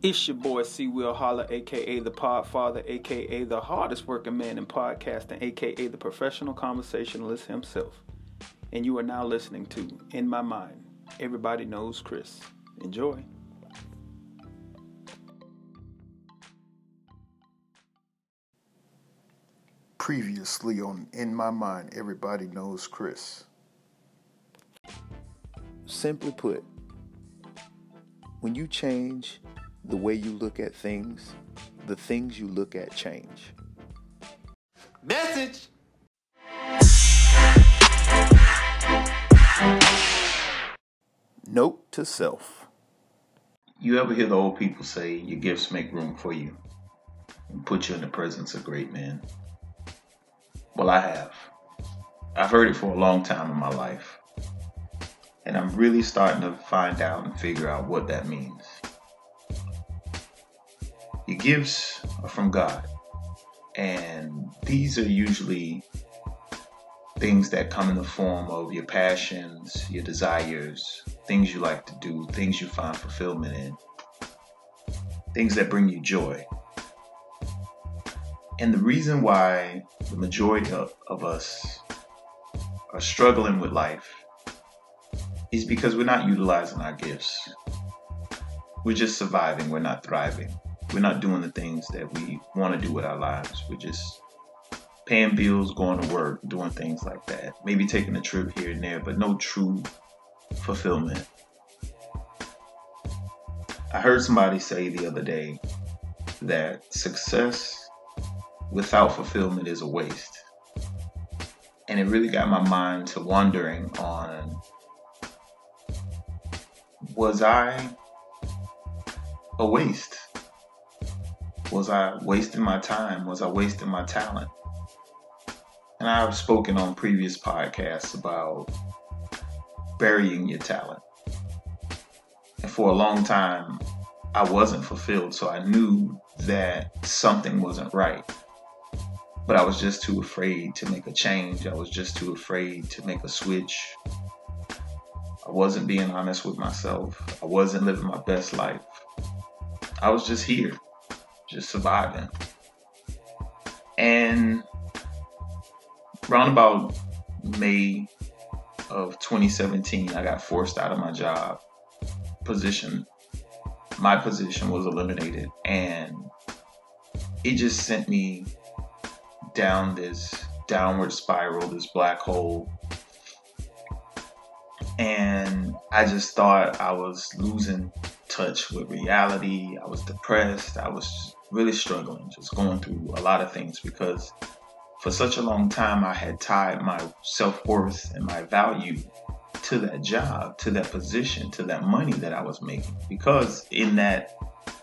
It's your boy C Will Holler, aka the Podfather, aka the hardest working man in podcasting, aka the professional conversationalist himself. And you are now listening to In My Mind. Everybody knows Chris. Enjoy. Previously on In My Mind, Everybody Knows Chris. Simply put, when you change the way you look at things, the things you look at change. Message. Note to self. You ever hear the old people say your gifts make room for you and put you in the presence of great men? Well, I have. I've heard it for a long time in my life. And I'm really starting to find out and figure out what that means. Your gifts are from God. And these are usually things that come in the form of your passions, your desires, things you like to do, things you find fulfillment in, things that bring you joy. And the reason why the majority of, of us are struggling with life is because we're not utilizing our gifts. We're just surviving, we're not thriving. We're not doing the things that we want to do with our lives. We're just paying bills, going to work, doing things like that. Maybe taking a trip here and there, but no true fulfillment. I heard somebody say the other day that success without fulfillment is a waste. And it really got my mind to wondering on was I a waste? Was I wasting my time? Was I wasting my talent? And I've spoken on previous podcasts about burying your talent. And for a long time, I wasn't fulfilled, so I knew that something wasn't right. But I was just too afraid to make a change. I was just too afraid to make a switch. I wasn't being honest with myself. I wasn't living my best life. I was just here just surviving. And around about May of 2017, I got forced out of my job position. My position was eliminated, and it just sent me down this downward spiral, this black hole. And I just thought I was losing touch with reality. I was depressed. I was really struggling, just going through a lot of things because for such a long time I had tied my self worth and my value to that job, to that position, to that money that I was making. Because in that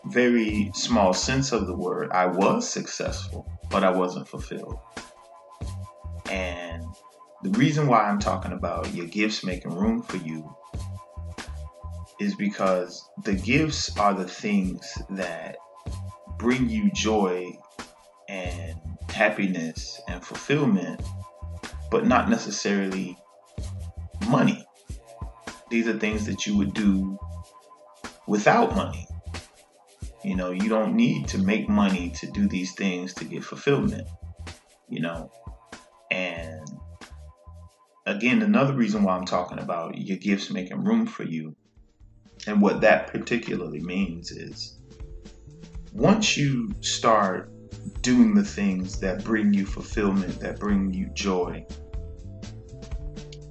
very small sense of the word, I was successful, but I wasn't fulfilled. And the reason why I'm talking about your gifts making room for you is because the gifts are the things that bring you joy and happiness and fulfillment, but not necessarily money. These are things that you would do without money. You know, you don't need to make money to do these things to get fulfillment, you know. And again, another reason why I'm talking about your gifts making room for you and what that particularly means is once you start doing the things that bring you fulfillment, that bring you joy,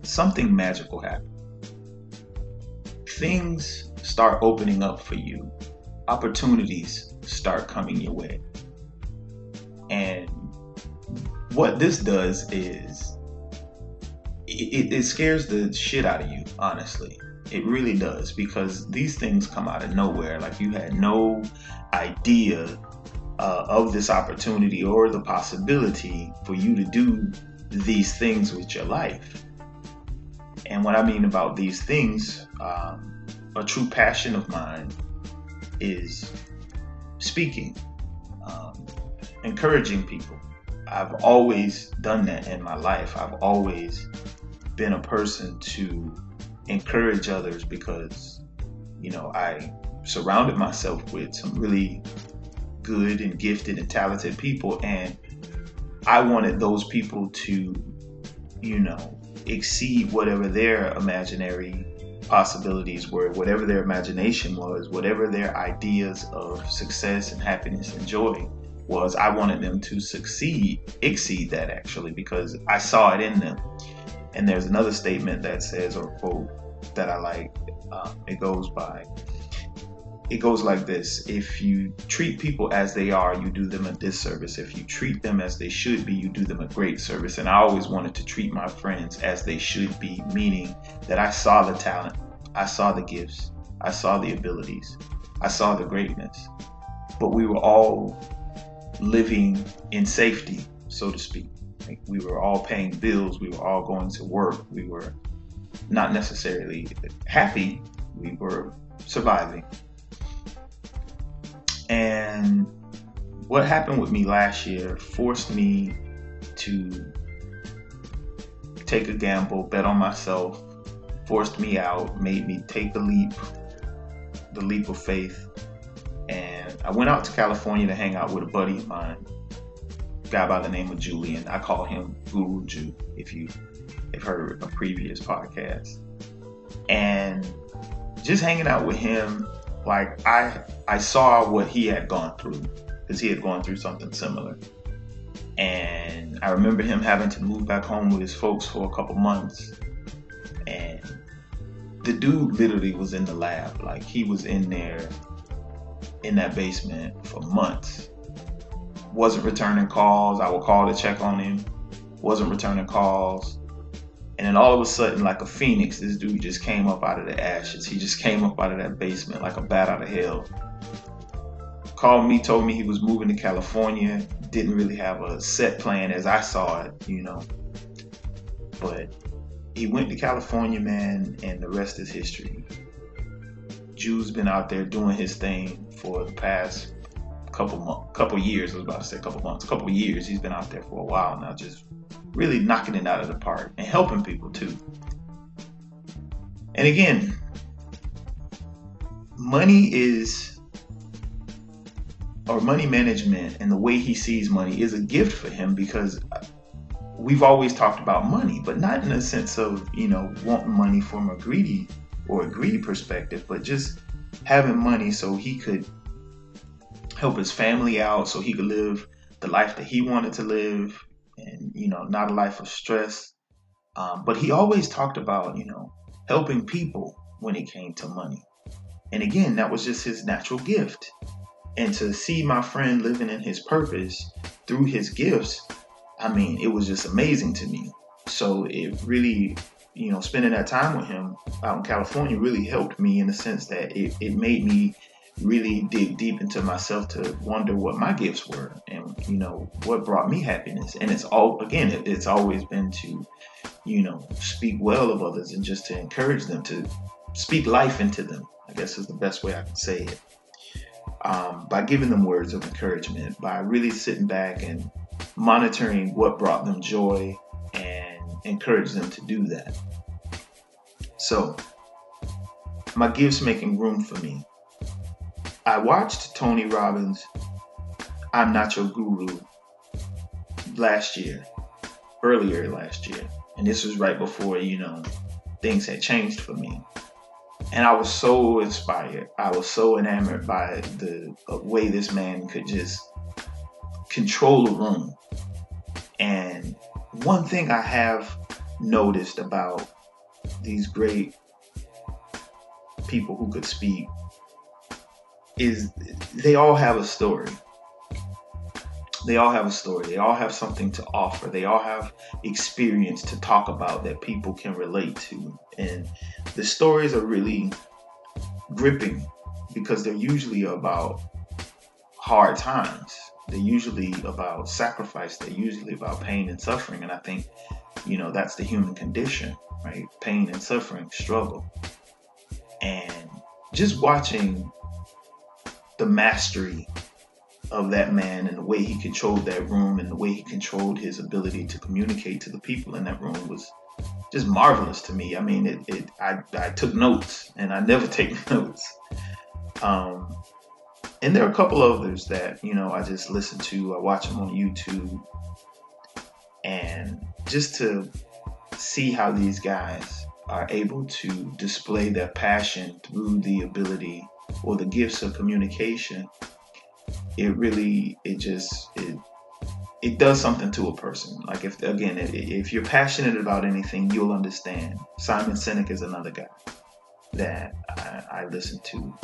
something magical happens. Things start opening up for you, opportunities start coming your way. And what this does is it, it, scares the shit out of you, honestly. It really does because these things come out of nowhere. Like you had no idea uh, of this opportunity or the possibility for you to do these things with your life. And what I mean about these things, um, a true passion of mine is speaking, um, encouraging people. I've always done that in my life. I've always been a person to encourage others because, you know, I surrounded myself with some really good and gifted and talented people. And I wanted those people to, you know, exceed whatever their imaginary possibilities were, whatever their imagination was, whatever their ideas of success and happiness and joy was. I wanted them to succeed, exceed that actually, because I saw it in them. And there's another statement that says, or quote that I like. Um, it goes by, it goes like this If you treat people as they are, you do them a disservice. If you treat them as they should be, you do them a great service. And I always wanted to treat my friends as they should be, meaning that I saw the talent, I saw the gifts, I saw the abilities, I saw the greatness. But we were all living in safety, so to speak. Like we were all paying bills, we were all going to work, we were not necessarily happy, we were surviving. And what happened with me last year forced me to take a gamble, bet on myself, forced me out, made me take the leap, the leap of faith. And I went out to California to hang out with a buddy of mine, guy by the name of Julian. I call him Guru Jew, if you have heard a previous podcast. And just hanging out with him, like I I saw what he had gone through because he had gone through something similar. And I remember him having to move back home with his folks for a couple months. And the dude literally was in the lab. Like he was in there in that basement for months. Wasn't returning calls. I would call to check on him. Wasn't returning calls. And then all of a sudden, like a phoenix, this dude just came up out of the ashes. He just came up out of that basement like a bat out of hell. Called me, told me he was moving to California. Didn't really have a set plan as I saw it, you know. But he went to California, man, and the rest is history. Jew's been out there doing his thing for the past couple months, couple years. I was about to say couple months, couple years. He's been out there for a while now, just really knocking it out of the park and helping people too. And again, money is, or money management and the way he sees money is a gift for him because we've always talked about money, but not in a sense of, you know, wanting money from a greedy or a greedy perspective, but just having money so he could help his family out, so he could live the life that he wanted to live, and you know, not a life of stress. Um, but he always talked about, you know, helping people when it came to money. And again, that was just his natural gift. And to see my friend living in his purpose through his gifts, I mean, it was just amazing to me. So it really, you know, spending that time with him out in California really helped me in the sense that it, it made me really dig deep into myself to wonder what my gifts were and you know what brought me happiness. And it's all again it, it's always been to you know speak well of others and just to encourage them to speak life into them i guess is the best way i can say it. Um, by giving them words of encouragement by really sitting back and monitoring what brought them joy and encourage them to do that. So my gifts making room for me I watched Tony Robbins' I'm Not Your Guru last year, earlier last year. And this was right before, you know, things had changed for me. And I was so inspired. I was so enamored by the way this man could just control a room. And one thing I have noticed about these great people who could speak is they all have a story. They all have a story. They all have something to offer. They all have experience to talk about that people can relate to. And the stories are really gripping because they're usually about hard times. They're usually about sacrifice. They're usually about pain and suffering. And I think, you know, that's the human condition, right? Pain and suffering, struggle. And just watching the mastery of that man and the way he controlled that room and the way he controlled his ability to communicate to the people in that room was just marvelous to me. I mean, it, it I, I took notes and I never take notes. Um, and there are a couple others that you know I just listen to. I watch them on YouTube, and just to see how these guys are able to display their passion through the ability or the gifts of communication it really it just it it does something to a person. Like if again if you're passionate about anything you'll understand. Simon sinek is another guy that i, I listen to.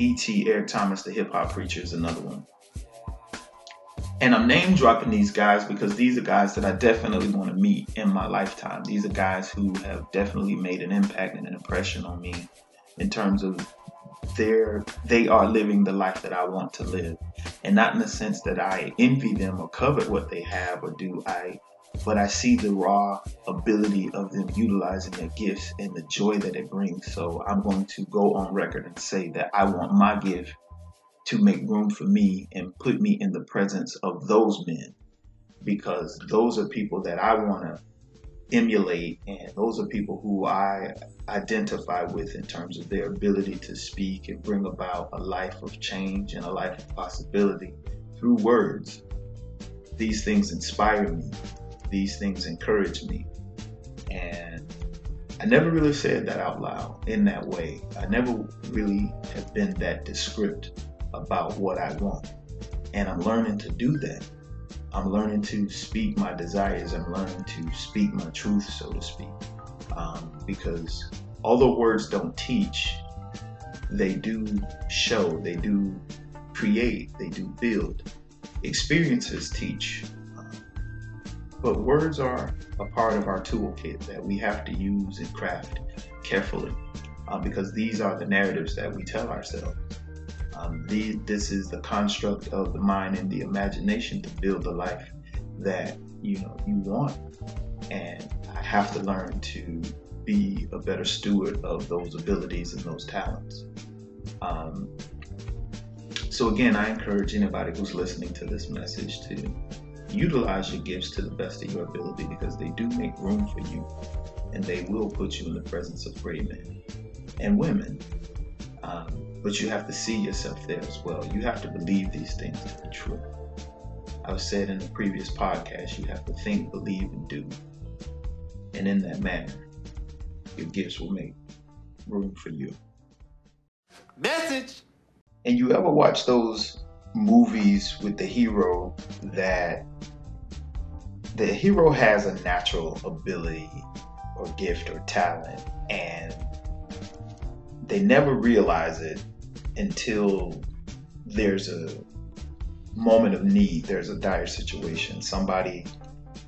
ET eric thomas the hip-hop preacher is another one. And I'm name dropping these guys because these are guys that I definitely want to meet in my lifetime. These are guys who have definitely made an impact and an impression on me in terms of their they are living the life that I want to live. And not in the sense that I envy them or covet what they have or do I but I see the raw ability of them utilizing their gifts and the joy that it brings. So I'm going to go on record and say that I want my gift to make room for me and put me in the presence of those men because those are people that I want to emulate and those are people who I identify with in terms of their ability to speak and bring about a life of change and a life of possibility through words. These things inspire me. These things encourage me. And I never really said that out loud in that way. I never really have been that descriptive about what I want. And I'm learning to do that. I'm learning to speak my desires. I'm learning to speak my truth, so to speak. Um, because although words don't teach, they do show, they do create, they do build. Experiences teach. but words are a part of our toolkit that we have to use and craft carefully uh, because these are the narratives that we tell ourselves. Um, the, this is the construct of the mind and the imagination to build the life that you know you want, and I have to learn to be a better steward of those abilities and those talents. Um, so again, I encourage anybody who's listening to this message to utilize your gifts to the best of your ability because they do make room for you, and they will put you in the presence of great men and women. Um, but you have to see yourself there as well. You have to believe these things to be true. I've said in the previous podcast, you have to think, believe, and do. And in that manner, your gifts will make room for you. Message! And you ever watch those movies with the hero that the hero has a natural ability or gift or talent and they never realize it until there's a moment of need, there's a dire situation. Somebody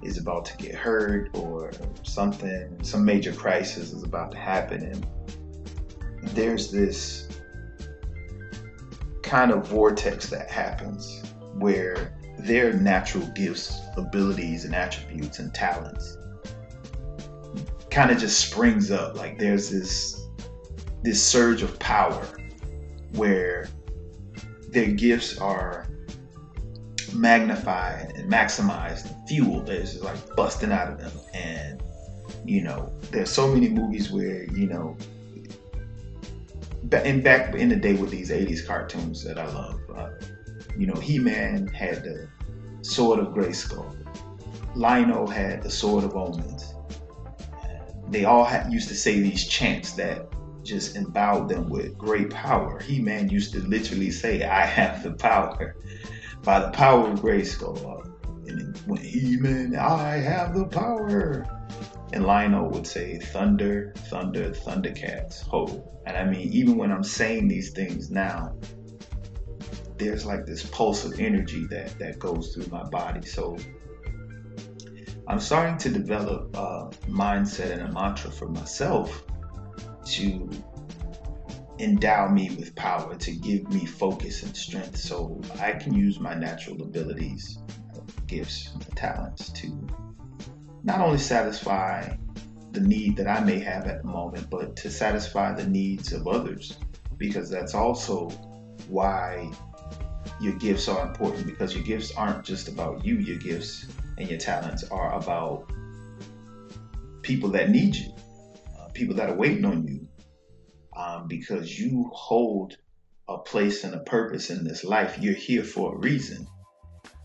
is about to get hurt or something, some major crisis is about to happen. And there's this kind of vortex that happens where their natural gifts, abilities, and attributes and talents kind of just springs up. Like there's this this surge of power where their gifts are magnified and maximized and fueled. It's like busting out of them. And, you know, there's so many movies where, you know, in back in the day with these 80s cartoons that I love, uh, you know, He Man had the sword of Grayskull, Lion-O had the sword of omens. They all had, used to say these chants that just endowed them with great power. He Man used to literally say, I have the power. By the power of Grayskull. And when He Man, I have the power. And Lion-O would say, Thunder, Thunder, Thundercats, ho. And I mean, even when I'm saying these things now, there's like this pulse of energy that, that goes through my body. So I'm starting to develop a mindset and a mantra for myself to endow me with power, to give me focus and strength so I can use my natural abilities, gifts, talents to not only satisfy the need that I may have at the moment, but to satisfy the needs of others. Because that's also why your gifts are important because your gifts aren't just about you, your gifts and your talents are about people that need you people that are waiting on you um, because you hold a place and a purpose in this life. You're here for a reason.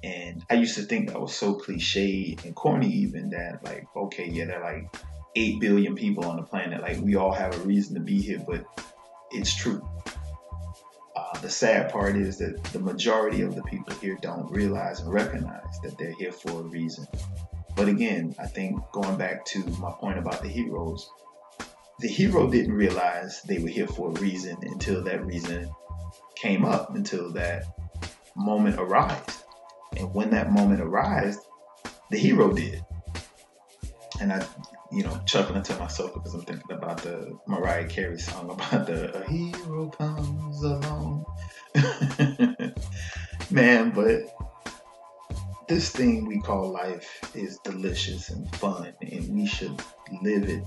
And I used to think that was so cliche and corny, even that, like, okay, yeah, there are like 8 billion people on the planet. Like, we all have a reason to be here, but it's true. Uh, the sad part is that the majority of the people here don't realize and recognize that they're here for a reason. But again, I think going back to my point about the heroes, the hero didn't realize they were here for a reason until that reason came up, until that moment arrived. And when that moment arrived, the hero did. And I, you know, chuckling to myself because I'm thinking about the Mariah Carey song about the hero comes along. Man, but this thing we call life is delicious and fun, and we should live it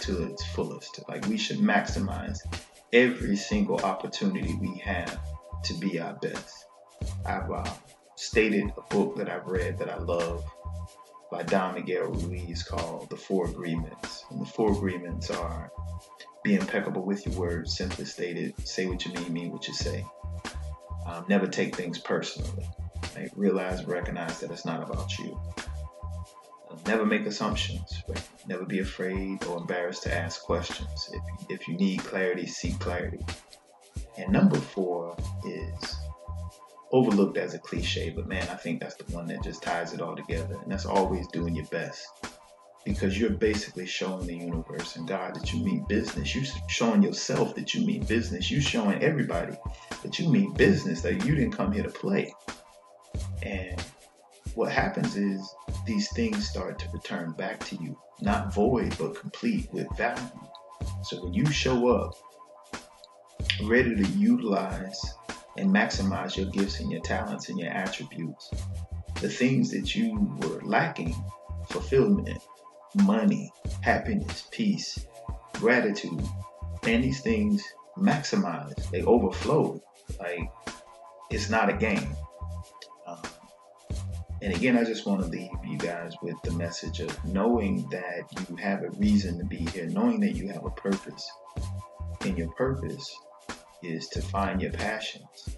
to its fullest. Like we should maximize every single opportunity we have to be our best. I've uh, stated a book that I've read that I love by Don Miguel Ruiz called The Four Agreements. And the four agreements are be impeccable with your words, simply stated, say what you mean, mean what you say. Um, never take things personally. Like, realize, recognize that it's not about you. Uh, never make assumptions. Right? Never be afraid or embarrassed to ask questions. If, if you need clarity, seek clarity. And number four is overlooked as a cliche, but man, I think that's the one that just ties it all together. And that's always doing your best. Because you're basically showing the universe and God that you mean business. You're showing yourself that you mean business. You're showing everybody that you mean business, that you didn't come here to play. And what happens is these things start to return back to you, not void, but complete with value. So when you show up ready to utilize and maximize your gifts and your talents and your attributes, the things that you were lacking fulfillment, money, happiness, peace, gratitude, and these things maximize, they overflow. Like it's not a game. And again, I just want to leave you guys with the message of knowing that you have a reason to be here, knowing that you have a purpose. And your purpose is to find your passions,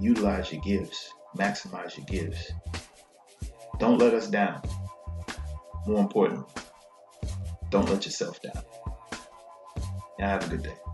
utilize your gifts, maximize your gifts. Don't let us down. More important, don't let yourself down. And have a good day.